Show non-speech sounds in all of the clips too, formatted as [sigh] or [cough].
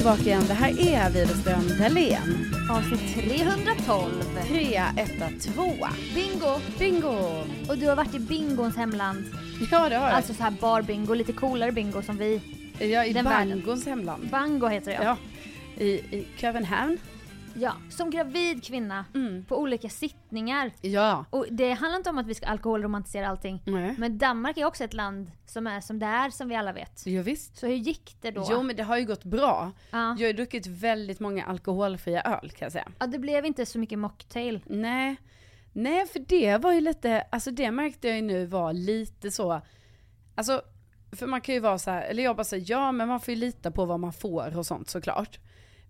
Tillbaka igen. Det här är Widerström Dahlén. Avsnitt 312. Trea, etta, tvåa. Bingo! Bingo! Och du har varit i bingons hemland. Ja, det har jag. Alltså så här bar-bingo, lite coolare bingo som vi. är i den världen. Bangos hemland. Bango heter det ja. Ja. I, i Köpenhamn. Ja. Som gravid kvinna Mm. på olika sittningar. Ja. Och det handlar inte om att vi ska alkoholromantisera allting. Nej. Men Danmark är också ett land som är som det är som vi alla vet. Jo, visst. Så hur gick det då? Jo men det har ju gått bra. ja. Jag har druckit väldigt många alkoholfria öl kan jag säga. ja, det blev inte så mycket mocktail. Nej. Nej för det var ju lite, alltså det märkte jag ju nu var lite så, alltså för man kan ju vara så här, eller jag bara säger ja men man får ju lita på vad man får och sånt såklart.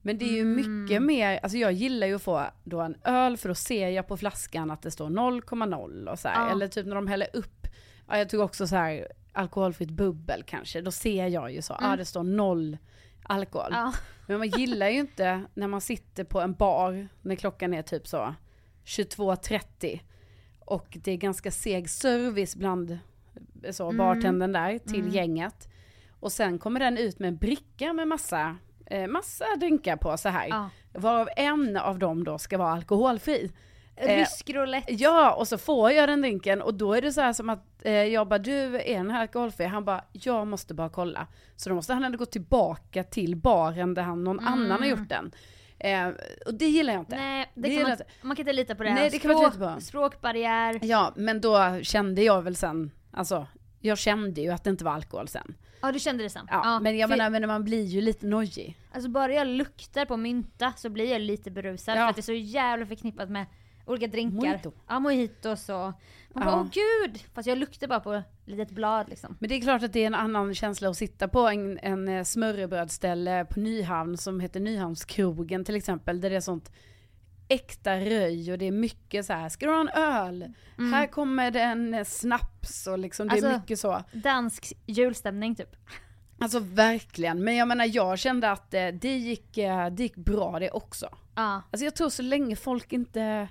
Men det är ju mycket mer, alltså jag gillar ju att få då en öl för då ser jag på flaskan att det står 0,0 och så här. Ja. Eller typ när de häller upp, ja jag tog också så här alkoholfritt bubbel kanske, då ser jag ju så, ja det står noll alkohol. Ja. Men man gillar ju inte när man sitter på en bar när klockan är typ så 22.30 och det är ganska seg service bland så, Mm. bartendern där till gänget. Och sen kommer den ut med en bricka med massa, eh, massa drinkar på så här. Ja. Varav en av dem då ska vara alkoholfri. Eh, Rysk roulette. Ja, och så får jag den drinken och då är det så här som att eh, jag bara, du är den här alkoholfri? Han bara, jag måste bara kolla. Så då måste han ändå gå tillbaka till baren där han, någon annan har gjort den. Eh, och det gillar jag inte. Mm. Nej, det Det kan man, jag man kan inte lita på det. Nej, det kan man inte lita på. Språkbarriär. Ja, men då kände jag väl sen, alltså, jag kände ju att det inte var alkohol sen. Ja, du kände det sen. Ja, men jag för- menar, men man blir ju lite nojig. Alltså bara jag luktar på mynta så blir jag lite berusad Ja. för att det är så jävla förknippat med olika drinkar. Mojito. Ja, mojitos och... Man bara, Ja. åh gud! Fast jag luktar bara på ett litet blad liksom. Men det är klart att det är en annan känsla att sitta på en, en eh, smörrebrödsställe på Nyhamn som heter Nyhamnskrogen till exempel, där det är sånt äkta röj och det är mycket så här, ska du ha en öl? Här kommer det en snaps och liksom, det är Mm. Alltså- mycket så. Dansk julstämning typ. Alltså verkligen, men jag menar jag kände att eh, det gick, eh, det gick bra det också. Ja. Alltså jag tror så länge folk inte,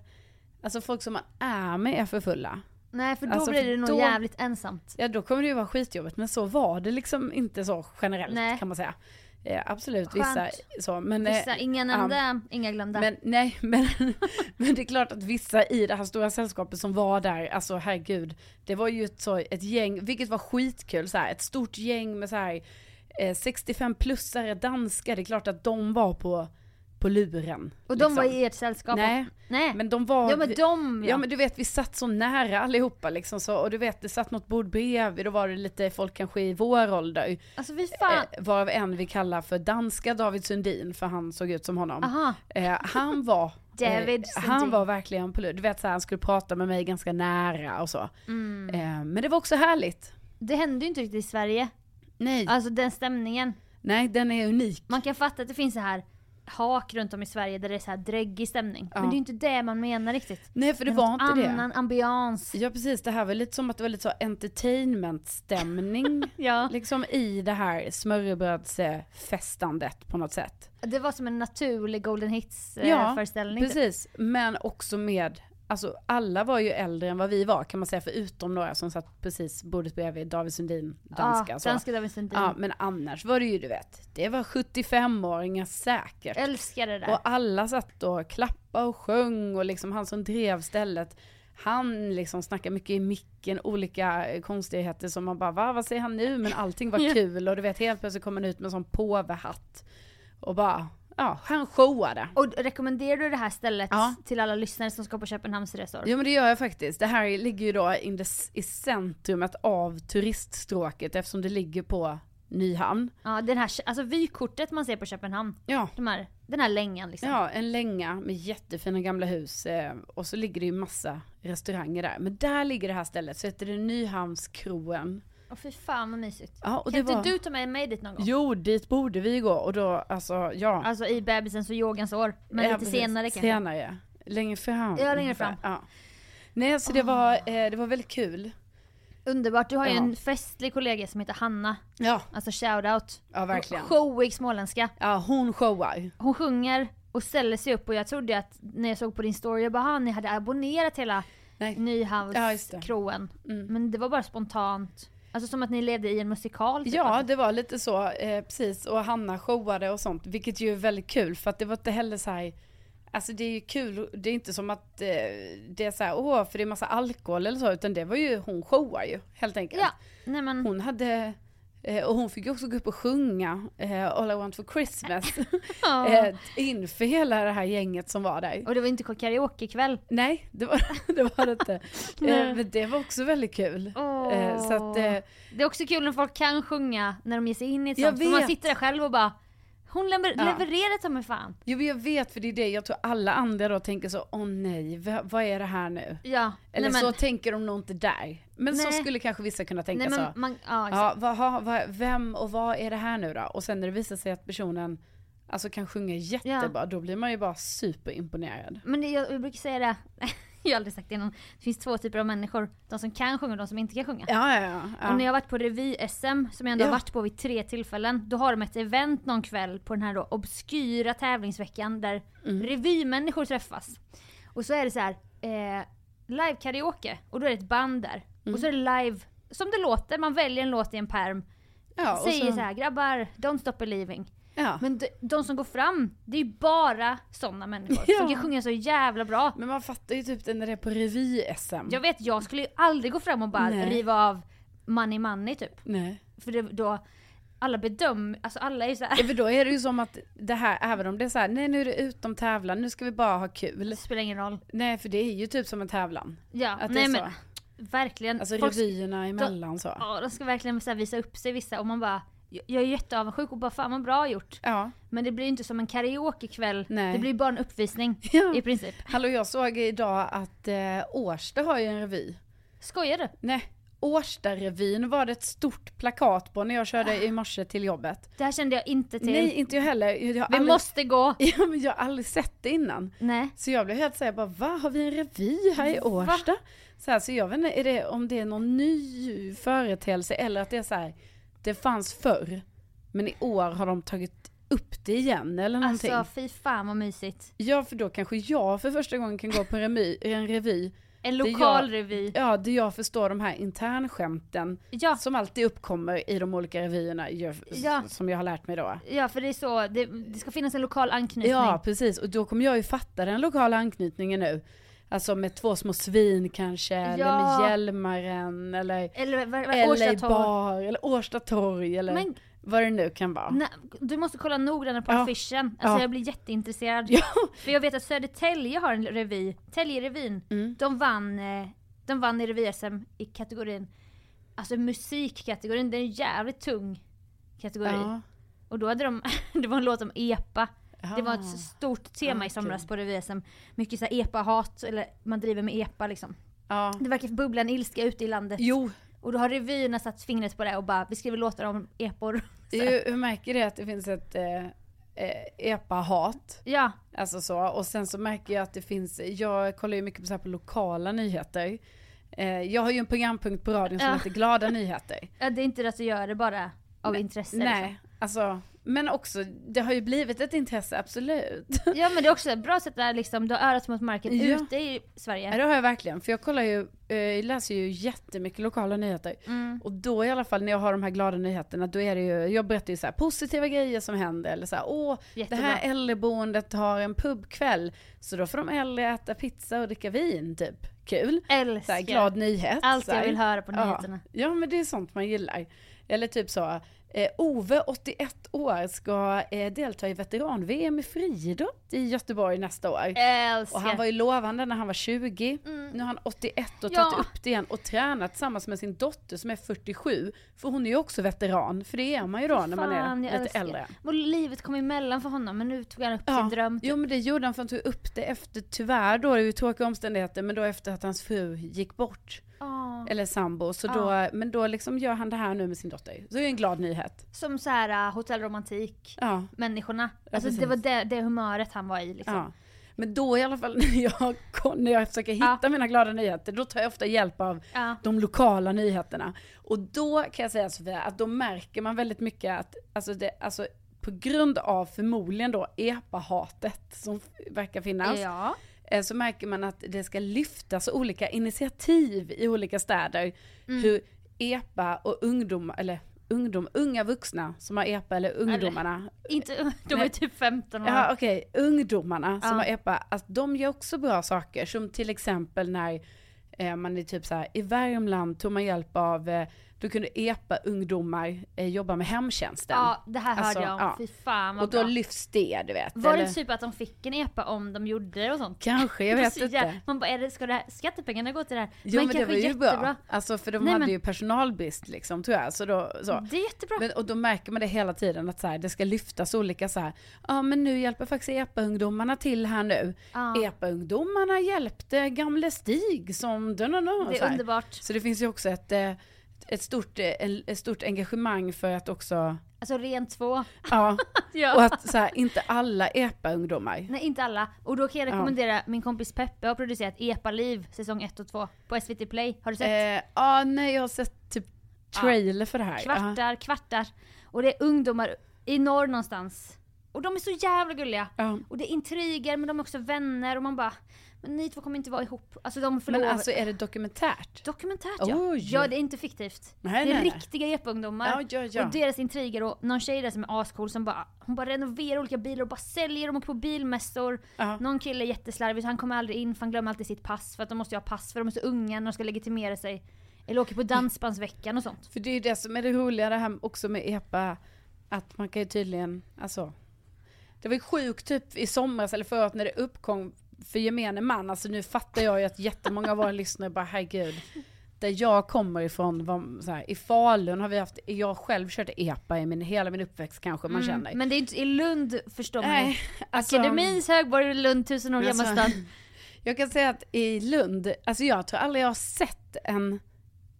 alltså folk som man är med är för fulla. Nej för då Alltså, blir det nog då- jävligt ensamt. Ja då kommer det ju vara skitjobbigt, men så var det liksom inte så generellt Nej. kan man säga. Eh, absolut, Skönt. vissa så. Men, eh, Vissa, inga nämnda, inga glömda. men nej, [laughs] men, men det är klart att vissa i det här stora sällskapet som var där, alltså herregud, det var ju ett, så, ett gäng, vilket var skitkul, så här, ett stort gäng med så här eh, 65-plussare danskar, det är klart att de var på, på luren. och de var liksom. i ert sällskap? Nej, Nej. men de var... ja men de ja. Ja men du vet vi satt så nära allihopa liksom så, och du vet det satt något bord bredvid, då var det lite folk kanske i vår ålder. Alltså fy fan. Eh, varav en vi kallar för danska David Sundin, för han såg ut som honom. Aha. Eh, han var [laughs] David eh, Han Sundin. var verkligen på lur. Du vet så här, han skulle prata med mig ganska nära och så. Mm. Eh, men det var också härligt. Det hände ju inte riktigt i Sverige. Nej, Alltså den stämningen. nej den är unik. Man kan fatta att det finns så här hak runt om i Sverige där det är så här dräggig stämning. Ja. Men det är ju inte det man menar riktigt. Nej för det är var inte annan det. ambians. Ja precis, det här var lite som att det var lite så entertainmentstämning. [laughs] Ja. Liksom i det här smörrebrödsfestandet på något sätt. Det var som en naturlig Golden Hits Ja, ja, typ. Precis, men också med, alltså alla var ju äldre än vad vi var kan man säga, förutom några som satt precis bordet bredvid, David Sundin, danska. Ja, så. danska David Sundin. Ja, men annars var det ju du vet, det var 75-åringar säkert. Älskar det där. Och alla satt och klappade och sjöng och liksom han som drev stället han liksom snackade mycket i micken, olika eh, konstigheter som man bara va, vad säger han nu? Men allting var [laughs] kul och du vet helt plötsligt kom han ut med en sån påvehatt och bara, ja, han showade. Och rekommenderar du det här stället Ja. till alla lyssnare som ska på Köpenhamnsresor? Jo men det gör jag faktiskt. Det här ligger ju då i centrumet av turiststråket eftersom det ligger på Nyhamn. Ja, den här, alltså vykortet man ser på Köpenhamn. Ja, De här, den här längan liksom. Ja, en länga med jättefina gamla hus eh, och så ligger det ju massa restauranger där. Men där ligger det här stället, så heter det Nyhamnskroen. Åh fy fan vad mysigt. Ja, kan det inte var... du ta med mig dit någon gång? Jo, dit borde vi gå och då, alltså ja. Alltså i bebisens och yogans år. Men Ja, lite precis. senare kanske. Senare, längre fram. Ja, längre fram. Ja. Nej, så det var, eh, det var väldigt kul. Underbart. Du har ju Ja. en festlig kollega som heter Hanna. Ja, Alltså shoutout. ja verkligen. Showig småländska. Ja, hon showar. Hon sjunger och ställer sig upp och jag trodde att när jag såg på din story, jag bara "Ah, ni hade abonnerat hela Nej. Ja. Nyhavskroen. Mm. Men det var bara spontant. Alltså som att ni levde i en musikal. typ. Ja, det var lite så, eh, precis. Och Hanna showade och sånt, vilket ju är väldigt kul för att det var inte heller så här. Alltså det är ju kul, det är inte som att eh, det är så här, åh, för det är massa alkohol eller så, utan det var ju, hon showar ju helt enkelt. Ja, nej men. Hon hade, och hon fick också gå upp och sjunga eh, All I Want For Christmas [laughs] [laughs] Ja. eh, inför hela det här gänget som var där. Och det var inte karaokekväll. Nej, det var [laughs] det, var inte. Eh, men det var också väldigt kul. Eh, så att, eh, Det är också kul när folk kan sjunga när de ger sig in i ett sånt. För man sitter där själv och bara Hon lever- Ja. levererar ta mig fan. Jo jag vet för det är det, jag tror alla andra då tänker så, åh nej, vad är det här nu? Ja. Eller nej, så men, tänker de nog inte där. Men så Nej. skulle kanske vissa kunna tänka nej, så. men man, ja. Ja, vad, ha- vad, vem och vad är det här nu då? Och sen när det visar sig att personen alltså kan sjunga jättebra, då blir man ju bara superimponerad. Men det, jag, jag brukar säga det, [laughs] jag har aldrig sagt det innan. Det finns två typer av människor. De som kan sjunga och de som inte kan sjunga. Ja, ja, ja. ja. Och när jag har varit på revy-SM, som jag ändå har Ja. varit på vid tre tillfällen, då har de ett event någon kväll på den här då obskyra tävlingsveckan där Mm. revymänniskor träffas. Och så är det så här, eh, live-karaoke, och då är det ett band där. Mm. Och så är det live, som det låter, man väljer en låt i en perm. Ja, säger så, så här, grabbar, don't stop believing. Ja. Men de, de som går fram, det är ju bara sådana människor Ja. som kan sjunga så jävla bra. Men man fattar ju typ det när det är på revy-SM. Jag vet, jag skulle ju aldrig gå fram och bara Nej. riva av Money Money typ. Nej. För det, då, alla bedöm, alltså alla är ju såhär, Ja, för då är det ju som att det här, även om det är så här, nej nu är det utom tävlan, nu ska vi bara ha kul. det spelar ingen roll. Nej för det är ju typ som en tävlan. Ja, Att nej men. Verkligen. Alltså Folk- revyerna emellan så. Ja, de ska verkligen så visa upp sig vissa och man bara, jag är jätteavundsjuk och bara fan vad bra gjort. Ja. Men det blir ju inte som en karaokekväll, Nej. det blir bara en uppvisning [laughs] Ja. i princip. Hallå jag såg idag att eh, Årsta har ju en revy. Skojar du? Nej, Årsta-revyn var det ett stort plakat på när jag körde i morse till jobbet. Det här kände jag inte till. Nej, inte jag heller. Jag Vi aldrig, måste gå! [laughs] ja, men jag har aldrig sett det innan. Nej. Så jag blev helt såhär, bara va, har vi en revy här i Årsta? Så, här, så jag vet inte är det, om det är någon ny företeelse eller att det är så här, det fanns förr, men i år har de tagit upp det igen eller någonting. Alltså fy fan vad mysigt. Ja, för då kanske jag för första gången kan gå på en revy, en revy En Det lokal jag- revy. ja, där jag förstår de här internskämten Ja. som alltid uppkommer i de olika revyerna, Ja. som jag har lärt mig då. Ja för det är så, det, det ska finnas en lokal anknytning. Ja, precis. Och då kommer jag ju fatta den lokala anknytningen nu. Alltså med två små svin kanske, eller Ja. med Hjälmaren, eller Eller vad- LA Årsta torg. bar, eller Årsta torg, eller Men vad det nu kan vara. nej, du måste kolla noggrannare på Ja. affischen. Alltså Ja. jag blir jätteintresserad. Ja. För jag vet att Södertälje har en revy, Täljerevyn. Mm. De vann, eh, de vann i revy-SM i kategorin, alltså musikkategorin, det är en jävligt tung kategori. Ja. Och då hade de, [laughs] det var en låt om EPA. Det var Ah. ett stort tema Ah, i somras kul. på revy-SM. Mycket så EPA-hat, eller man driver med EPA liksom. Ja. Det verkar bubbla en ilska ute i landet. Jo, Och då har revyerna satt fingret på det och bara, vi skriver låtar om epor. Jag märker det att det finns ett, eh, eh, epa-hat. Ja, Alltså så, och sen så märker jag att det finns, jag kollar ju mycket på, så på lokala nyheter. Eh, jag har ju en programpunkt på radion som Ja. heter Glada nyheter. ja, det är inte att du gör det bara av intresse. Nej, Liksom. Alltså, men också, det har ju blivit ett intresse, absolut. [laughs] Ja men det är också ett bra sätt där liksom, du har örat mot marken Ja. ute i Ja, Sverige. det har jag verkligen, för jag kollar ju, eh, jag läser ju jättemycket lokala nyheter. Mm. Och då i alla fall när jag har de här glada nyheterna, då är det ju, jag berättar ju så här positiva grejer som händer, eller så här, åh, det Jättebra. här äldreboendet har en pubkväll, så då får de äldre äta pizza och dricka vin, typ. Kul. Så Älskar. här, glad nyhet. Allt så jag vill höra på Ja. nyheterna. Ja, men det är sånt man gillar. Eller typ så, eh, Ove, 81 år, ska eh, delta i veteran-VM i friidrott i Göteborg nästa år. Älskar. Och han var ju lovande när han var 20. Mm. Nu har han 81 och Ja. tagit upp det igen och tränat tillsammans med sin dotter som är 47. För hon är ju också veteran, för det är man ju då när man Fan, är lite älskar. äldre. Och livet kom emellan för honom men nu tog han upp sin dröm. Jo men det gjorde han för han tog upp det efter, tyvärr då, det är ju tråkiga omständigheter, men då efter att hans fru gick bort. Ja. Eller sambo, så Ja. då, men då liksom gör han det här nu med sin dotter. Så det är en glad nyhet. Som så här uh, hotellromantik Ja, människorna. Ja, Alltså precis. det var det, det humöret han var i liksom. ja. Men då i alla fall [laughs] när jag, när jag försöker hitta Ja. mina glada nyheter, då tar jag ofta hjälp av Ja. de lokala nyheterna. Och då kan jag säga Sofia, att då märker man väldigt mycket att, alltså, det, alltså på grund av förmodligen då epa-hatet som verkar finnas, Ja. Eh, så märker man att det ska lyftas olika initiativ i olika städer. Mm. Hur epa och ungdomar, eller ungdom, unga vuxna som har epa eller ungdomarna. Inte, de är Nej. typ 15 år. Ja okej, ungdomarna som Ja. har epa, att de gör också bra saker. Som till exempel när eh, man är typ så här, i Värmland tog man hjälp av, eh, då kunde epa-ungdomar eh, jobba med hemtjänsten. Ja, det här hörde Alltså, jag om. ja. Fy fan vad och då bra. lyfts det, du vet. Var det eller- typ att de fick en epa om de gjorde det och sånt? Kanske, jag [laughs] Det är vet inte. Man bara, är det, ska det här, skattepengarna gå till det här? Jo men, det kanske var ju jättebra. bra. Alltså för de Nej, hade men- ju personalbrist liksom tror jag. Så då, så. Det är jättebra. Men, och då märker man det hela tiden att så här, det ska lyftas olika så här. Ja men nu hjälper faktiskt EPA-ungdomarna till här nu. Ja. EPA-ungdomarna hjälpte gamle Stig som... Det så är här. underbart. Så det finns ju också ett, eh, ett, stort, eh, ett stort engagemang för att också, Alltså rent två. ja, [laughs] Ja. och att så här, inte alla EPA-ungdomar. Nej inte alla. Och då kan jag Ja. rekommendera, min kompis Peppe har producerat Epa-liv säsong 1 och 2 på SVT Play. Har du sett? Eh, ja, nej jag har sett typ trailer för det här. Ja. kvartar, kvartar. Och det är ungdomar i norr någonstans. Och de är så jävla gulliga. Ja. Och det är intriger men de är också vänner och man bara, men ni två kommer inte vara ihop. Alltså de Men förlorar. alltså är det dokumentärt? Dokumentärt ja. Oj. Ja det är inte fiktivt. Nej, det är nej, riktiga Epa-ungdomar. Ja, ja. Och deras intriger och någon tjej där som är ascool som bara, hon bara renoverar olika bilar och bara säljer dem och på bilmässor. Ja. Någon kille är jätteslarvig så han kommer aldrig in för han glömmer alltid sitt pass för att de måste ju ha pass för de är så unga när de ska legitimera sig. Eller åker på dansbandsveckan och sånt. För det är ju det som är det roliga det här också med EPA, att man kan ju tydligen, alltså, det var ju sjukt typ i somras eller förra året när det uppkom för gemene man, alltså nu fattar jag ju att jättemånga av våra lyssnare bara herregud, där jag kommer ifrån, var, så här, i Falun har vi haft, jag själv kört EPA i min, hela min uppväxt kanske man känner. Men det är inte i Lund förstår man. Nej, alltså, Akademins högborg i Lund, tusen år gammal Alltså, stad. [laughs] Jag kan säga att i Lund, alltså jag tror aldrig jag har sett en,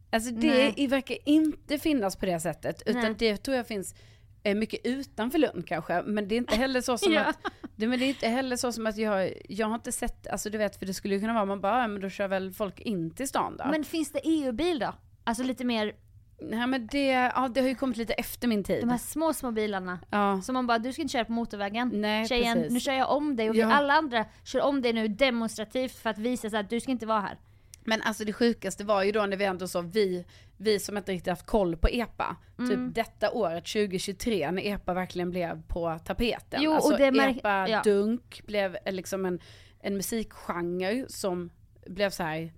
alltså det Nej. verkar inte finnas på det sättet, utan Nej. det tror jag finns mycket utanför Lund kanske, men det är inte heller så som [laughs] Ja. att, det, men det är inte heller så som att jag, jag har inte sett, alltså du vet för det skulle ju kunna vara, man bara, ja, men då kör väl folk in till stan då. Men finns det EU-bil då? Alltså lite mer, Nej men det, ja det har ju kommit lite efter min tid. de här små, små bilarna. Ja, Så man bara, du ska inte köra på motorvägen. nej Tjejen, precis. nu kör jag om dig och Ja. alla andra kör om dig nu demonstrativt för att visa så att du ska inte vara här. Men alltså det sjukaste var ju då när vi ändå så, vi, vi som inte riktigt haft koll på EPA, Mm. typ detta året 2023 när EPA verkligen blev på tapeten. Jo, och alltså det märk- EPA ja. Dunk blev eh, liksom en, en musikgenre som blev så här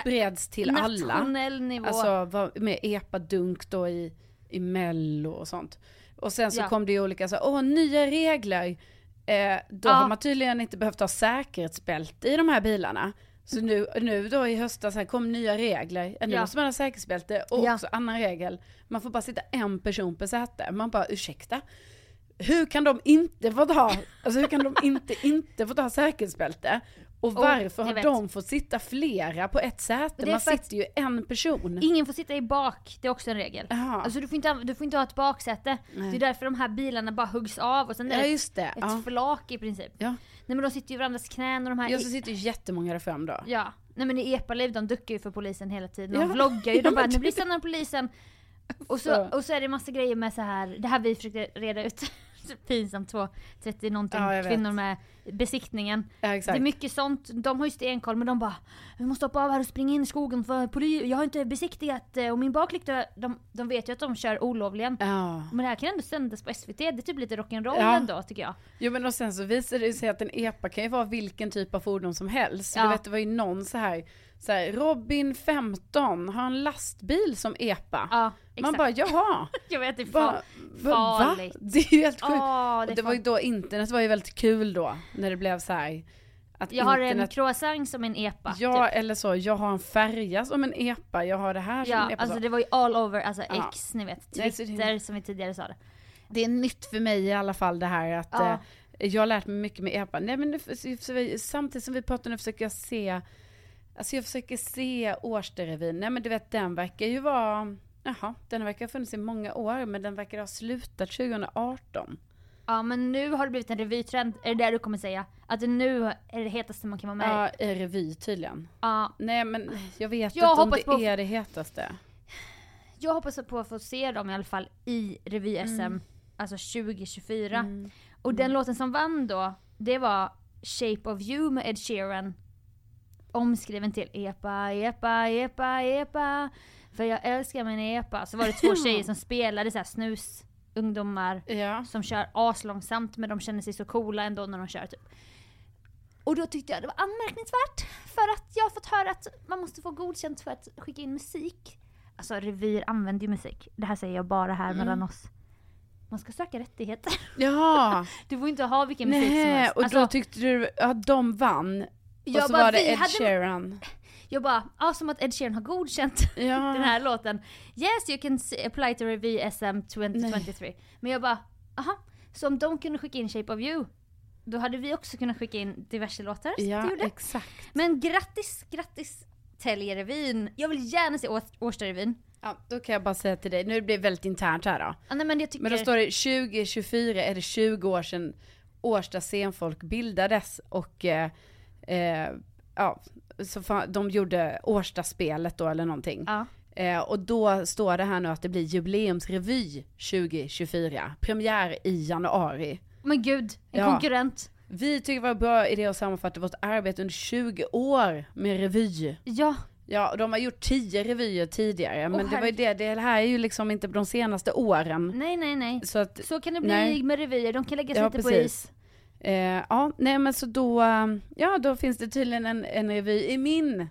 spreds till alla. Nationell nivå. Alltså var med EPA Dunk då i, i mello och sånt. Och sen så Ja. kom det ju olika så, åh nya regler. Eh, då Ja. har man tydligen inte behövt ha säkerhetsbälte i de här bilarna. Så nu, nu då i höstas här kom nya regler. Nu Ja. måste man ha säkerhetsbälte och Ja. också annan regel. Man får bara sitta en person per säte. Man bara ursäkta. Hur kan de inte få ha, alltså hur kan de inte [laughs] inte få ha säkerhetsbälte? Och varför jag har vet. de fått sitta flera på ett säte? Man sitter ju en person. Ingen får sitta i bak, det är också en regel. Alltså du får, inte, du får inte ha ett baksäte. Det är därför de här bilarna bara huggs av och sen är Ja det det. ett Ja. flak i princip. Ja. Nej men de sitter ju i varandras knän och de här... ja, så sitter ju jättemånga där fram då. Ja, nej men i epaliv de duckar ju för polisen hela tiden. De Ja. vloggar ju, de [laughs] bara nu blir det- stannade polisen. Och så, Så. och så är det massa grejer med så här, det här vi försökte reda ut. Pinsamt, två 30 någonting Ja, kvinnor med besiktningen. Ja. Det är mycket sånt, de har ju stenkoll men de bara Vi måste hoppa av här och springa in i skogen för poli- jag har inte besiktigat eh, och min baklykta, de, de vet ju att de kör olovligen. Ja. Men det här kan ändå sändas på SVT, det är typ lite rock'n'roll Ja. ändå tycker jag. Jo men och sen så visar det sig att en epa kan ju vara vilken typ av fordon som helst. Ja. Du vet det var ju någon så här, så här Robin 15 har en lastbil som epa. Ja, Man bara jaha. [laughs] jag vet, det är Va, fa- va, va? farligt. [laughs] Det är ju helt sjukt. Och det det var ju då internet var ju väldigt kul då. När det blev så här. Att Jag har en internet, croissant som en epa. Ja typ. eller så, jag har en färja som en epa, jag har det här som en Ja, epa. alltså så. det var ju all over, alltså Ja. X, ni vet. Nej, så det- Twitter som vi tidigare sa det. det är nytt för mig i alla fall det här att Ja. eh, jag har lärt mig mycket med epa. Nej men nu, samtidigt som vi pratar nu försöker jag se, alltså jag försöker se Årsterevyn. Nej men du vet den verkar ju vara, jaha, den verkar ha funnits i många år men den verkar ha slutat 2018. Ja men nu har det blivit en revytrend, är det det du kommer säga? Att det nu är det hetaste man kan vara med? Ja, i revy tydligen. Ja. Nej men jag vet Jag inte om det på- är det hetaste. Jag hoppas på att få se dem i alla fall i revy-SM, Mm. alltså 2024. Och den låten som vann då, det var Shape of You med Ed Sheeran. Omskriven till Epa, Epa, Epa, Epa. För jag älskar min Epa. Så var det två tjejer som spelade så här snus, ungdomar Ja. som kör aslångsamt men de känner sig så coola ändå när de kör typ. Och då tyckte jag det var anmärkningsvärt för att jag har fått höra att man måste få godkänt för att skicka in musik. Alltså revyer använder ju musik. Det här säger jag bara här mellan oss. Man ska söka rättigheter. Ja, [laughs] Du får inte ha vilken musik som helst. och Alltså, då tyckte du att de vann. Och Jag så bara, var det Ed Sheeran. jag bara, ja som att Ed Sheeran har godkänt [laughs] Ja. den här låten. Yes you can apply to revy SM 2023. Men jag bara, aha. Så om de kunde skicka in Shape of You, då hade vi också kunnat skicka in diverse låtar. Ja, exakt. Men grattis, grattis Täljerevyn. Jag vill gärna se Å- Årsterevyn. Ja, då kan jag bara säga till dig, nu blir det väldigt internt här då. Ja, nej, men jag tycker... Men då står det 2024 är det 20 år sedan Årsta scenfolk bildades och eh, eh, ja, så fan, de gjorde Årsta-spelet då eller någonting. Ja. Eh, och då står det här nu att det blir jubileumsrevy 2024, premiär i januari. Men gud, en Ja. konkurrent. Vi tycker det var en bra idé att sammanfatta vårt arbete under 20 år med revy. Ja, Ja, de har gjort 10 revyer tidigare, men det var ju det, det här är ju liksom inte de senaste åren. nej nej nej. Så att Så kan det bli Nej. med revyer, de kan läggas Ja, lite på precis. is. Eh, ja, nej men så då, eh, ja då finns det tydligen en, en revy i min,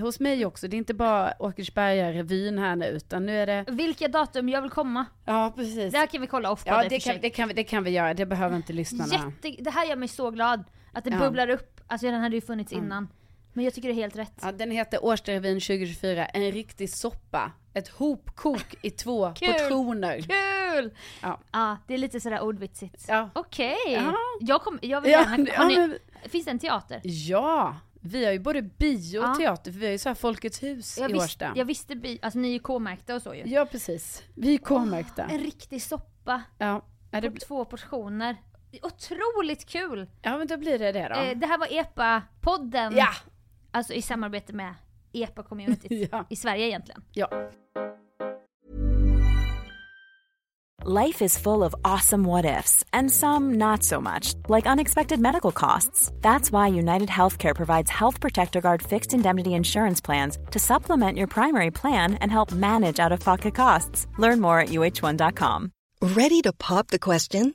hos mig också. Det är inte bara Åkersberga-revyn här nu, utan nu är det, Vilka datum jag vill komma. ja precis. Det här kan vi kolla off Ja, det det kan, det, kan, vi- det kan vi göra, det behöver inte lyssnarna. Jätte, det här gör mig så glad. Att det Ja. bubblar upp. Alltså den hade ju funnits innan. Men jag tycker det är helt rätt. Ja, den heter Årsterevyn 2024, en riktig soppa. Ett hopkok i två [laughs] Kul. portioner. Kul! Ja. Ja, det är lite sådär ordvitsigt. Ja. Okej. Ja. Jag, kom, jag vill Ja, gärna... Har ja, ni, men- Finns det en teater? Ja, vi har ju både bio och teater, för vi har ju så här Folkets hus Jag, i visst, Årsta. jag visste, bi- alltså ni är ju K-märkta och så ju. Ja, precis. Vi är K-märkta. En riktig soppa Ja. Ja, det, på två portioner. Otroligt kul! ja, men då blir det det då. Eh, det här var EPA-podden. Ja, Alltså i samarbete med EPA-communityt [laughs] Ja. i Sverige egentligen. ja. Life is full of awesome what ifs, and some not so much, like unexpected medical costs. That's why United Healthcare provides Health Protector Guard fixed indemnity insurance plans to supplement your primary plan and help manage out of pocket costs. Learn more at uh1.com. Ready to pop the question?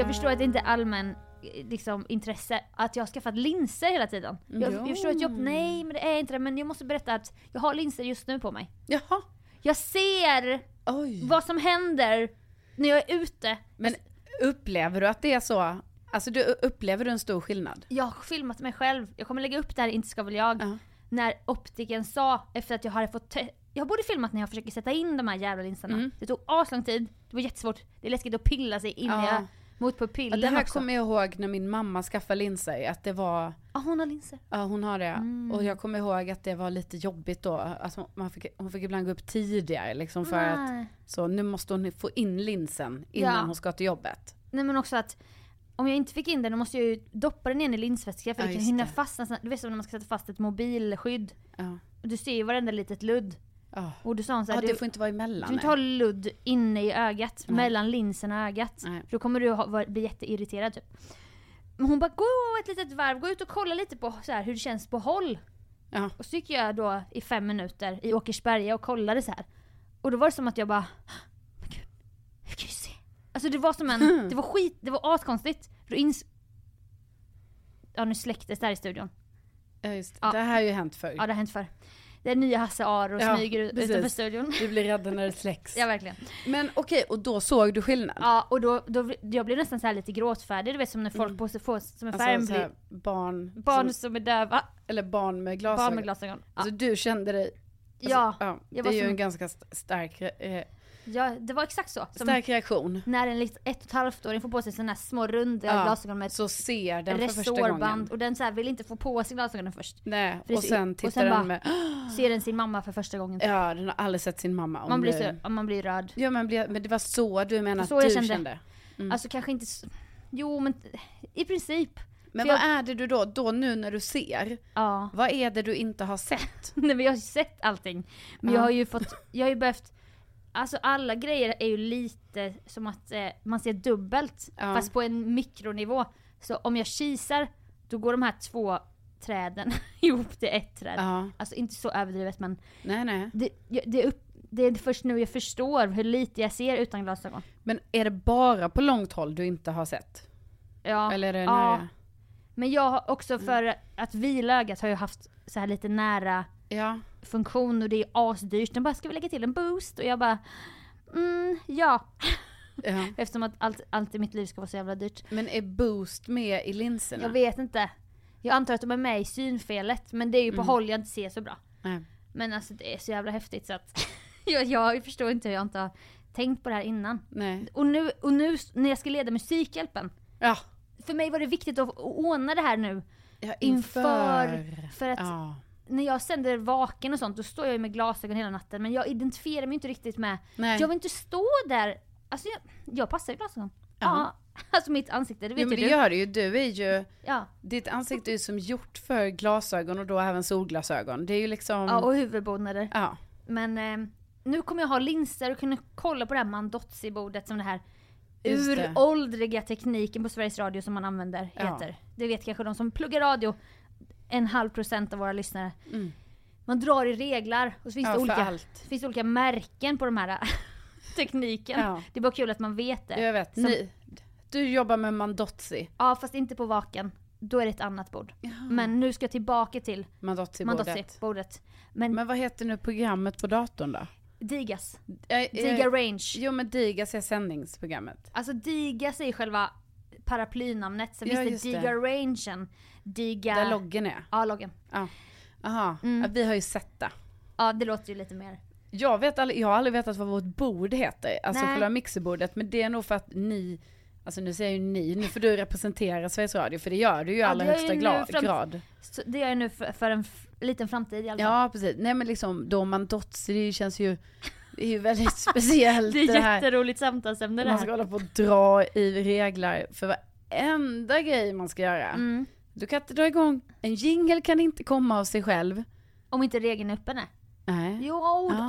Jag förstår att det inte är allmän eh, liksom, intresse att jag har skaffat linser hela tiden. Jag, jag förstår att jag, nej men det är inte det, men jag måste berätta att jag har linser just nu på mig. Jaha. Jag ser Oj. vad som händer när jag är ute. Men upplever du att det är så? Alltså du, upplever du en stor skillnad? Jag har filmat mig själv, jag kommer lägga upp det här Inte ska väl jag. Ja. När optiken sa, efter att jag hade fått te- jag borde filmat när jag försöker sätta in de här jävla linserna. Mm. Det tog aslång tid, det var jättesvårt. Det är läskigt att pilla sig in Ja. i, mot Ja, pupillen det här också. kommer jag ihåg när min mamma skaffade linser, att det var, Ja, hon har linser. ja hon har det. Mm. Och jag kommer ihåg att det var lite jobbigt då, hon, man fick, hon fick ibland gå upp tidigare liksom för att, så nu måste hon få in linsen innan Ja. hon ska till jobbet. Nej men också att om jag inte fick in den då måste jag ju doppa den igen i linsvätska för Ja, det kan hinna fastna. Du vet som när man ska sätta fast ett mobilskydd. Ja. Du ser ju varenda litet ludd. Ja. Och du sa hon så här, Ja, du, det får inte vara du emellan. får inte nej. ha ludd inne i ögat, Nej. mellan linsen och ögat. Nej. För då kommer du ha, bli jätteirriterad typ. Men hon bara, gå ett litet varv, gå ut och kolla lite på så här, hur det känns på håll. Ja. Och så gick jag då i fem minuter i Åkersberga och kollade så här. Och då var det som att jag bara, men gud, hur kan du se? Alltså det var som en, det var skit, det var askonstigt. Då ins... Ja nu släcktes det här i studion. Ja, just det. Ja. det här har ju hänt förr. Ja det har hänt förr. Det är nya Hasse Aro Ja, smyger precis. utanför studion. Du blir rädd när det släcks. [laughs] Ja verkligen. Men okej, och då såg du skillnad? Ja och då, då jag blev nästan så lite gråtfärdig, du vet som när folk på sig får som en Alltså så blir barn, barn som, som är döva, eller barn med glasögon. barn med glasögon. Ja. Alltså du kände dig, alltså, ja, ja, det är ju som- en ganska st- stark, eh, ja, det var exakt så. Som stark reaktion. när en litet ett och ett halvt åring får på sig sådana här små runda Ja, glasögon med Så ser den för första gången. och den så här vill inte få på sig glasögonen först. Nej, och Precis. sen Och tittar sen den bara- med, [gasps] Ser den sin mamma för första gången. ja den har aldrig sett sin mamma. Om man, blir så, man blir röd. Ja men, men det var så du menar Så att du kände. kände? Mm. Alltså kanske inte s- Jo men i princip. Men för vad jag- är det du då, då nu när du ser, Ja. vad är det du inte har sett? [laughs] Nej men jag har ju sett allting. Men Ja. jag har ju fått, jag har ju behövt Alltså alla grejer är ju lite som att eh, man ser dubbelt. Ja. Fast på en mikronivå. Så om jag kisar, då går de här två träden [laughs] ihop till ett träd. Ja, Alltså inte så överdrivet men nej nej. det, det, är upp, det är först nu jag förstår hur lite jag ser utan glasögon. Men är det bara på långt håll du inte har sett? Ja, Eller är det ja. nära? Men jag har också Mm. för att vila ögat har jag haft så här lite nära Ja. Funktion och det är asdyrt. Den bara, ska vi lägga till en boost? Och jag bara, mm, ja. ja. [laughs] Eftersom att allt, allt i mitt liv ska vara så jävla dyrt. Men är boost med i linserna? Jag vet inte. Jag antar att de är med i synfelet, men det är ju på Mm. håll jag inte ser så bra. Nej. Men alltså det är så jävla häftigt så att [laughs] jag, jag förstår inte hur jag inte har tänkt på det här innan. Nej. Och nu, och nu när jag ska leda Musikhjälpen, Ja. för mig var det viktigt att ordna det här nu. ja Inför, för att Ja. När jag sänder vaken och sånt, då står jag ju med glasögon hela natten. Men jag identifierar mig inte riktigt med, Nej. jag vill inte stå där. Alltså jag, jag passar i glasögon. Ja. Ja. [laughs] Alltså mitt ansikte, det vet Jo men det du. gör det ju. Du är ju, Ja. ditt ansikte är ju som gjort för glasögon och då även solglasögon. Det är ju liksom, ja, och huvudbonader. ja. Men eh, nu kommer jag ha linser och kunna kolla på det här Mandozzi-bordet som det här Just det. uråldriga tekniken på Sveriges Radio som man använder Ja. heter. Det vet kanske de som pluggar radio, en halv procent av våra lyssnare. Mm. Man drar i reglar och så finns Ja, det olika, finns det olika märken på de här [laughs] tekniken. Ja. Det är bara kul att man vet det. Jag vet. Som- Ni, du jobbar med Mandozzi. Ja fast inte på vaken. då är det ett annat bord. Men nu ska jag tillbaka till Mandotsi-bordet. Mandotsi-bordet. Men, Men vad heter nu programmet på datorn då? Digas. Diga Range. Jo men Digas är sändningsprogrammet. Alltså Digas är själva paraplynamnet. Sen Ja, finns det. Diga Rangen. Diga... Där loggen är. Ja, loggen. Ja. Aha, Mm. ja, vi har ju sett det. Ja, det låter ju lite mer. Jag, vet aldrig, jag har aldrig vetat vad vårt bord heter, alltså Nej. själva mixerbordet, men det är nog för att ni, alltså nu säger jag ju ni, nu får du representera Sveriges Radio, för det gör du ju i Ja, allra är högsta grad. Så det jag nu för, för en liten framtid i alla fall. Ja precis, nej men liksom då man Dotsi, det känns ju, det är ju väldigt [laughs] speciellt det är det här. jätteroligt samtalsämne det Man ska här. hålla på och dra i regler för varenda grej man ska göra. Mm. Du kan inte dra igång, en jingle kan inte komma av sig själv. Om inte regeln är uppe nej. Nej. Jo,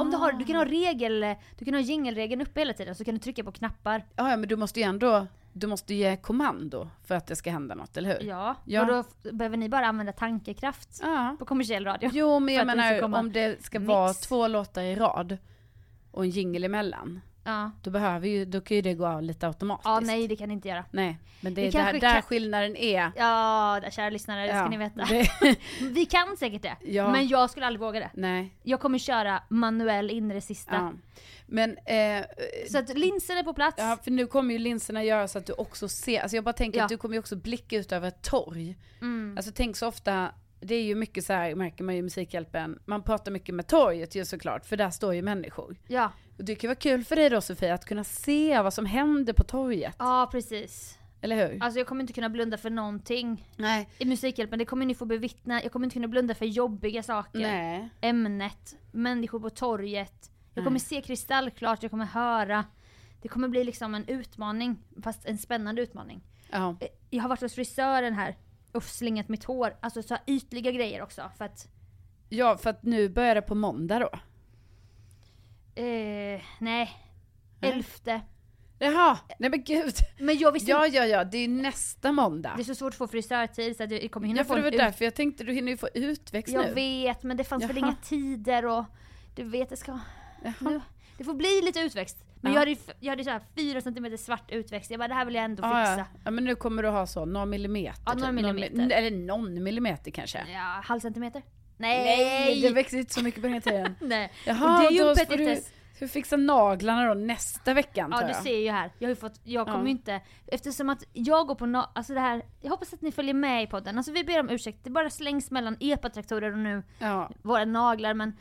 om du har, du kan Ah. ha regel, du kan ha jingelregeln uppe hela tiden så kan du trycka på knappar. Ja, ja men du måste ju ändå, du måste ge kommando för att det ska hända något, eller hur? Ja, Ja. och då behöver ni bara använda tankekraft Ja. på kommersiell radio. Jo men jag menar om det ska mix. vara två låtar i rad och en jingle emellan. Ja. Då behöver ju, då kan ju det gå av lite automatiskt. ja, nej det kan ni inte göra. Nej, men det är där, där kan- skillnaden är. Ja, där, kära lyssnare, det ska Ja, ni veta. det- [laughs] Vi kan säkert det, Ja. men jag skulle aldrig våga det. Nej. Jag kommer köra manuell in i det sista. Ja. Men, eh, Så att linsen är på plats. ja för nu kommer ju linserna göra så att du också ser, alltså jag bara tänker att du kommer ju också blicka ut över ett torg. Mm. Alltså tänk så ofta, det är ju mycket så här, märker man ju i Musikhjälpen, man pratar mycket med torget ju såklart, för där står ju människor. Ja. Och det kan vara kul för dig då Sofia, att kunna se vad som händer på torget. ja, precis. Eller hur? Alltså jag kommer inte kunna blunda för någonting Nej. i Musikhjälpen. Det kommer ni få bevittna. Jag kommer inte kunna blunda för jobbiga saker. Nej. Ämnet, människor på torget. Jag kommer Nej. se kristallklart, jag kommer höra. Det kommer bli liksom en utmaning, fast en spännande utmaning. Ja. Eh, Jag har varit hos frisören här och slingat mitt hår. Alltså så här ytliga grejer också. För att, ja, för att nu börjar det på måndag då. eh, nej. Elfte. Jaha, nej men gud. Men jag visste Ja, ja, ja, det är nästa måndag. Det är så svårt att få frisörtid så att jag kommer hinna Ja, få för det var ut- därför jag tänkte du hinner ju få utväxt Jag nu. vet, men det fanns väl Jaha. inga tider och du vet det ska... Jaha. Nu, det får bli lite utväxt. Men Ja. jag hade jag hade så här 4 cm svart utväxt, jag bara det här vill jag ändå fixa. ja. ja, men nu kommer du ha så, några millimeter. Ja, några typ. Någon millimeter. mi- eller någon millimeter kanske. Ja, halv centimeter? Nej! Nej, det växer inte så mycket på den här tiden. [laughs] Nej. Jaha, och det är ju då får du, du fixa naglarna då nästa vecka Ja du ser ju här, jag har ju fått, jag kommer ju inte, eftersom att jag går på na- alltså det här, jag hoppas att ni följer med i podden, alltså vi ber om ursäkt, det bara slängs mellan epatraktorer och nu våra naglar men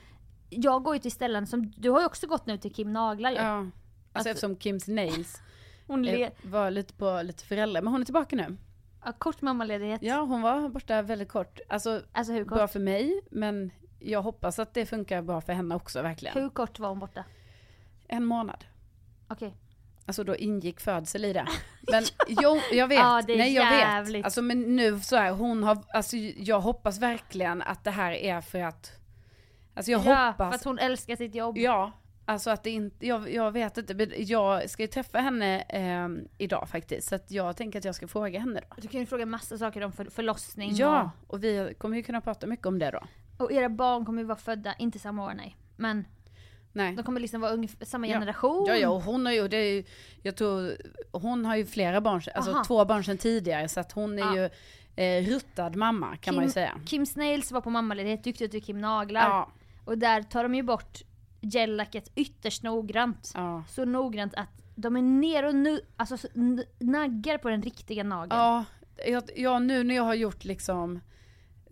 jag går ju till ställen som, du har ju också gått nu till Kim Naglar ju. ja. Alltså, Alltså- eftersom Kims Nails [laughs] Hon le- var lite på lite föräldrar, men hon är tillbaka nu. ja, kort mammaledighet. Ja, hon var borta väldigt kort. Alltså, Alltså hur kort? bra för mig, men jag hoppas att det funkar bra för henne också verkligen. Hur kort var hon borta? En månad. Okej. Alltså då ingick födsel i det. [laughs] Men jo, jag vet. Ja, det är Nej, jag jävligt. vet. Alltså men nu så här, hon har, alltså jag hoppas verkligen att det här är för att, alltså jag ja, hoppas. för att hon älskar sitt jobb. Ja, alltså att det inte, jag, jag vet inte, men jag ska ju träffa henne eh, idag faktiskt. Så att jag tänker att jag ska fråga henne då. Du kan ju fråga massa saker om för, förlossning Ja, och vi kommer ju kunna prata mycket om det då. och, och era barn kommer ju vara födda, inte samma år nej. Men Nej. de kommer liksom vara ungefär samma generation. Ja, ja, och hon har ju, det är ju, jag tror, hon har ju flera barn, alltså Aha. två barn sedan tidigare, så att hon är Ja. ju eh, ruttad mamma kan man ju säga. Kim Snails var på mammaledighet, tyckte att du Kim Naglar. Ja, Och där tar de ju bort gellacket ytterst noggrant. ja. Så noggrant att de är ner och nu, alltså naggar på den riktiga nageln. Ja, jag, ja, nu när jag har gjort liksom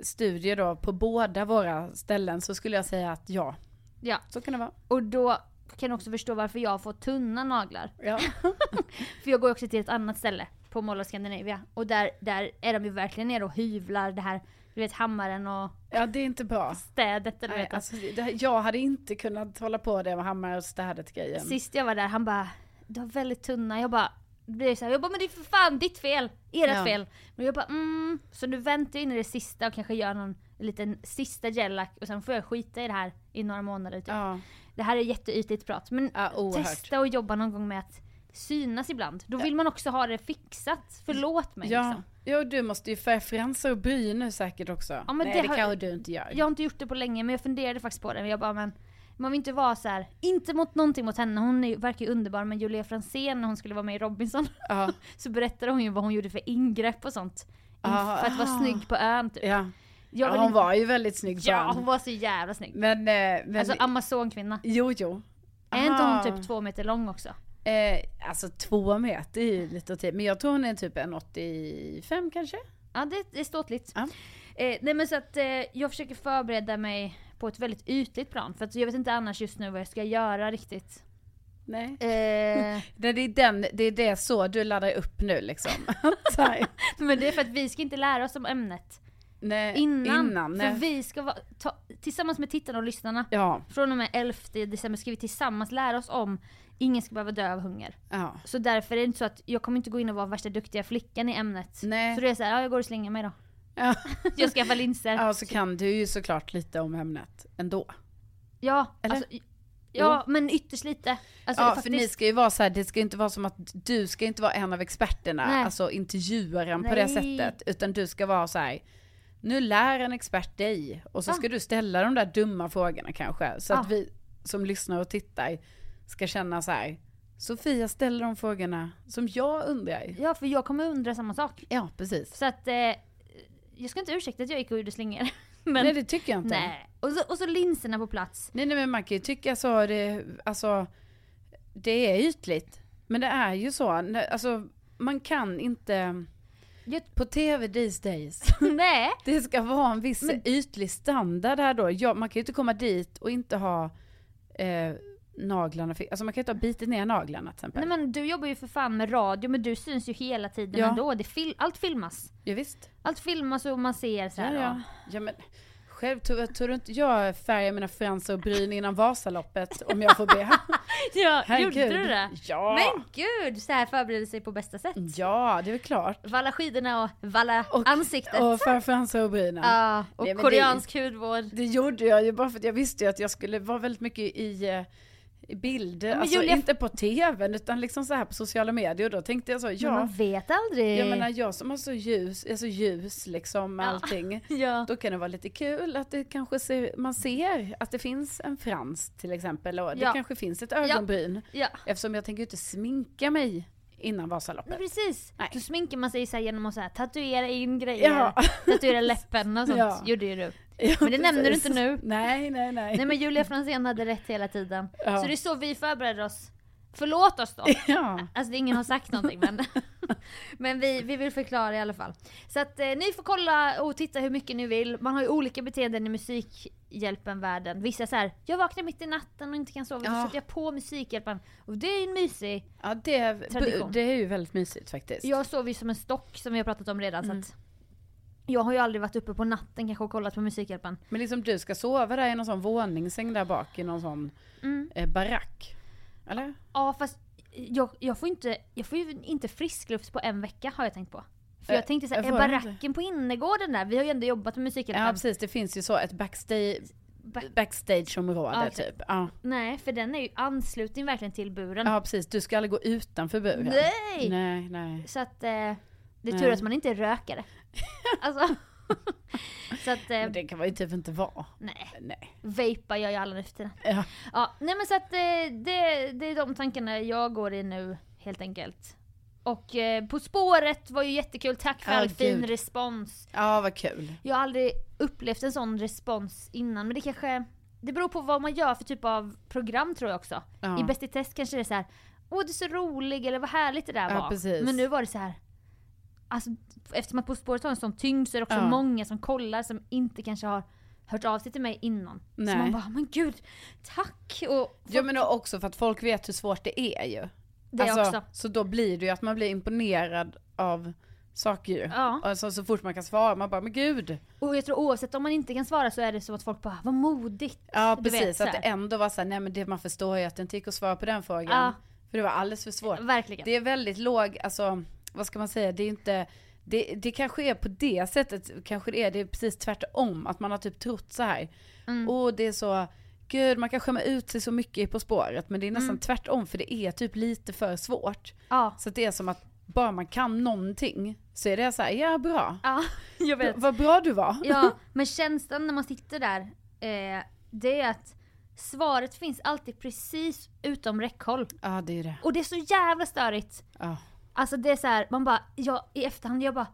studier då på båda våra ställen så skulle jag säga att ja, Ja. så kan det vara. Och då kan du också förstå varför jag får tunna naglar. Ja. [laughs] För jag går också till ett annat ställe på Mall of Scandinavia. Och där, där är de ju verkligen nere och hyvlar det här, du vet hammaren och ja, det är inte bra. städet. Nej, vet. alltså, det, jag hade inte kunnat hålla på det med hammare och städet grejen. Sist jag var där, han bara Du har väldigt tunna, jag bara blir så här, jag bara men det är för fan ditt fel, ert Ja. fel. Men jag bara mm, så nu väntar jag in i det sista och kanske gör någon liten sista gellack och sen får jag skita i det här i några månader typ. Ja, Det här är jätteytligt prat men ja testa och jobba någon gång med att synas ibland. Då vill man också ha det fixat. Förlåt mig Ja, liksom. ja, du måste ju färga fransar och bryn nu säkert också. Ja, men Nej, det det, har- kanske du inte gör. Jag har inte gjort det på länge men jag funderade faktiskt på det. Men jag bara men man vill inte vara så här, inte mot någonting mot henne, hon är, verkar ju underbar men Julia Franzén när hon skulle vara med i Robinson Ja, [laughs] så berättade hon ju vad hon gjorde för ingrepp och sånt Ah, för att vara ah. snygg på ön typ. Ja. Jag ja, hon inte- var ju väldigt snygg på Ja, ön. hon var så jävla snygg. Men, eh, men Alltså amazonkvinna. jo, jo. Är inte hon Aha. typ två meter lång också? Eh, alltså två meter är ju lite i, men jag tror hon är typ en 85 kanske? Ja, det, det är ståtligt. Ja. Eh, nej men så att eh, jag försöker förbereda mig på ett väldigt ytligt plan. För att jag vet inte annars just nu vad jag ska göra riktigt. Nej. Eh, [laughs] Det är, den, det är det så du laddar upp nu liksom. [laughs] [laughs] Men det är för att vi ska inte lära oss om ämnet nej, innan. innan för nej. vi ska vara, ta, tillsammans med tittarna och lyssnarna, Ja, från och med 11 december ska vi tillsammans lära oss om Ingen ska behöva dö av hunger. ja. Så därför är det inte så att jag kommer inte gå in och vara värsta duktiga flickan i ämnet. Nej. Så det är såhär, ja jag går och slänger mig då. Ja. [laughs] Jag skaffar linser. ja, så kan du ju såklart lite om ämnet ändå. Ja, Eller? alltså, ja men ytterst lite. Alltså, ja, faktiskt, för ni ska ju vara så här, det ska inte vara som att du ska inte vara en av experterna, Nej. alltså intervjuaren på det Nej. sättet, utan du ska vara så här. Nu lär en expert dig och så Ja. ska du ställa de där dumma frågorna kanske, så att Ja. vi som lyssnar och tittar ska känna så här. Sofia ställer de frågorna som jag undrar. Ja för jag kommer undra samma sak. Ja, precis. Så att, eh, jag ska inte ursäkta att jag gick och gjorde slingor. [laughs] Men, nej, det tycker jag inte. nej. Och så, och så linserna på plats. Nej, nej men man kan ju tycka så, det, alltså, det är ytligt. Men det är ju så, alltså man kan inte, på tv these days, [laughs] nej. det ska vara en viss Men- ytlig standard här då. Ja, man kan ju inte komma dit och inte ha eh, naglarna, fi- alltså man kan ju inte ha bitit ner naglarna till exempel. Nej men du jobbar ju för fan med radio men du syns ju hela tiden Ja. ändå. Det fil- allt filmas. Ja, visst. Allt filmas och man ser så här. Ja, ja. ja men själv tror, tror du inte jag färgar mina fransar och bryn innan Vasaloppet om jag får be? [laughs] ja Herregud. gjorde du det? Ja. Men gud! Så här förbereder sig på bästa sätt. Ja, det är väl klart. Valla skidorna och valla Och- ansiktet. Och för fransar och brynen. Ja, och Nej, koreansk hudvård. Det gjorde jag ju bara för att jag visste ju att jag skulle vara väldigt mycket i, eh, i bild. Men alltså Julia- inte på tvn utan liksom så här på sociala medier. Och då tänkte jag så, Men ja. man vet aldrig. Jag menar jag som har så ljus, är så ljus liksom Ja. allting. [laughs] Ja. Då kan det vara lite kul att det kanske ser, man ser att det finns en frans till exempel. Och det Ja. kanske finns ett ögonbryn. Ja. Eftersom jag tänker inte sminka mig innan Vasaloppet. Nej, precis. Nej. Då sminkar man sig så genom att så tatuera in grejer. Ja. Tatuera läppen och [laughs] sånt Ja. gjorde ju du. Ja, Men det nämner du inte nu. Nej, nej, nej. Nej men Julia Franzén hade rätt hela tiden. Ja. Så det är så vi förbereder oss. Förlåt oss då. [laughs] Ja. Alltså ingen har sagt någonting men, [laughs] men vi, vi vill förklara i alla fall. Så att eh, ni får kolla och titta hur mycket ni vill. Man har ju olika beteenden i Musikhjälpen-världen. Vissa så här, jag vaknar mitt i natten och inte kan sova, Ja. sätter jag på Musikhjälpen. Och det är ju en mysig. Ja, det, Tradition. det är ju väldigt mysigt faktiskt. Jag sover ju som en stock som vi har pratat om redan Mm. så att jag har ju aldrig varit uppe på natten kanske och kollat på Musikhjälpen. Men liksom du ska sova där i någon sån våningssäng där bak i någon sån Mm. eh, barack? Eller? Ja fast jag, jag, får inte, jag får ju inte friskluft på en vecka har jag tänkt på. För jag Eh, tänkte såhär, är inte. baracken på innergården där? Vi har ju ändå jobbat med Musikhjälpen. Ja precis, det finns ju så ett backstage, Back- backstageområde Ja, exakt. typ. Ja. Nej, för den är ju anslutning verkligen till buren. ja precis, du ska aldrig gå utanför buren. Nej! Nej, nej. Så att eh, det är tur att man inte är rökare. [laughs] alltså. [laughs] så att, eh, Men det kan man ju typ inte vara. nej. Nej. Vapar gör ju alla nu för tiden. Ja. Ja, nej men så att eh, det, det är de tankarna jag går i nu helt enkelt. Och eh, På spåret var ju jättekul, tack för Ja, all fin gud. respons. ja, vad kul. Jag har aldrig upplevt en sån respons innan men det kanske Det beror på vad man gör för typ av program tror jag också. Ja. I Bäst i test kanske det är så här. Åh du är så rolig eller vad härligt det där Ja, var. precis. Men nu var det så här. Alltså eftersom att På spåret har en sån tyngd så är det också Ja. många som kollar som inte kanske har hört av sig till mig innan. Så Nej. man bara, men gud, tack! Och Ja men också för att folk vet hur svårt det är ju. det Alltså, också. Så då blir det ju att man blir imponerad av saker ju. Ja. Alltså så fort man kan svara, man bara men gud. Och jag tror oavsett om man inte kan svara så är det så att folk bara, vad modigt. Ja Du precis, vet, så att det ändå var såhär, nej men det, man förstår ju att det inte gick att svara på den frågan. Ja. För det var alldeles för svårt. Verkligen. Det är väldigt låg, alltså vad ska man säga, det är inte, det, det kanske är på det sättet, kanske det är, det är precis tvärtom. Att man har typ trott så här. Mm. och det är så, gud man kan skämma ut sig så mycket På spåret. Men det är nästan Mm. tvärtom för det är typ lite för svårt. Ja. Så det är som att bara man kan någonting så är det så här, ja bra. Ja, [laughs] jag vet. Vad bra du var. Ja, [laughs] men känslan när man sitter där, eh, det är att svaret finns alltid precis utom räckhåll. Ja det är det. Och det är så jävla störigt. Ja. Alltså det är så här, man bara, jag, i efterhand, jag bara,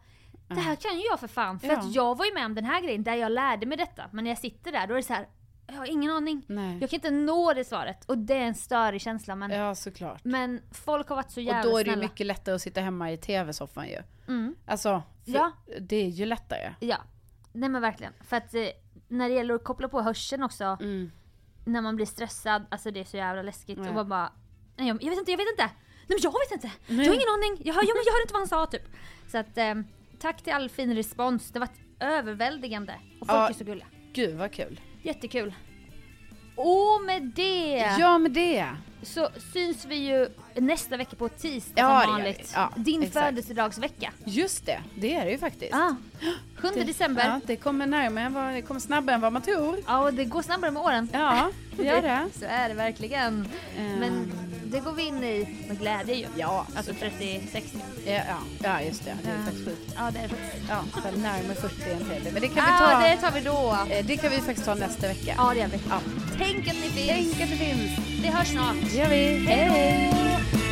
det här kan ju jag för fan. För Ja. att jag var ju med om den här grejen där jag lärde mig detta. Men när jag sitter där då är det så här. jag har ingen aning. Nej. Jag kan inte nå det svaret. Och det är en störig känsla men, Ja, såklart. men folk har varit så Och jävla då är det ju snälla. mycket lättare att sitta hemma i tv-soffan ju. Mm. Alltså, Ja. det är ju lättare. Ja, nej men verkligen. För att eh, när det gäller att koppla på hörseln också, Mm. när man blir stressad, alltså det är så jävla läskigt. Nej. Och man bara, nej jag, jag vet inte, jag vet inte. Nej men jag vet inte. Jag har ingen aning. Jag, hör, ja, men jag hörde inte vad han sa typ. Så att eh, tack till all fin respons. Det varit överväldigande. Och folk Ja. är så gulliga. Gud vad kul. Jättekul. Och med det Ja, med det. Så syns vi ju nästa vecka på tisdag Ja, som vanligt. Ja, Din exakt. födelsedagsvecka. Just det, det är det ju faktiskt. Ah, 7 det, december. Ja, det kommer närmare, vad, det kommer snabbare än vad man tror. Ja, och det går snabbare med åren. Ja, det gör det. [laughs] Så är det verkligen. Ehm. Men det går vi in i med glädje ju. Ja, Alltså 30-60. Ja, ja, ja, just det. Det är Ja. faktiskt sjukt. Ja, det är faktiskt. Ja, närmare 40 än heller. Men det kan vi Ja, ta. det tar vi då. eh, det kan vi faktiskt ta nästa vecka. Ja, det gör vi. Ja. Tänk att ni finns. Tänk att det finns. Vi hörs snart. Det gör vi. Hej då!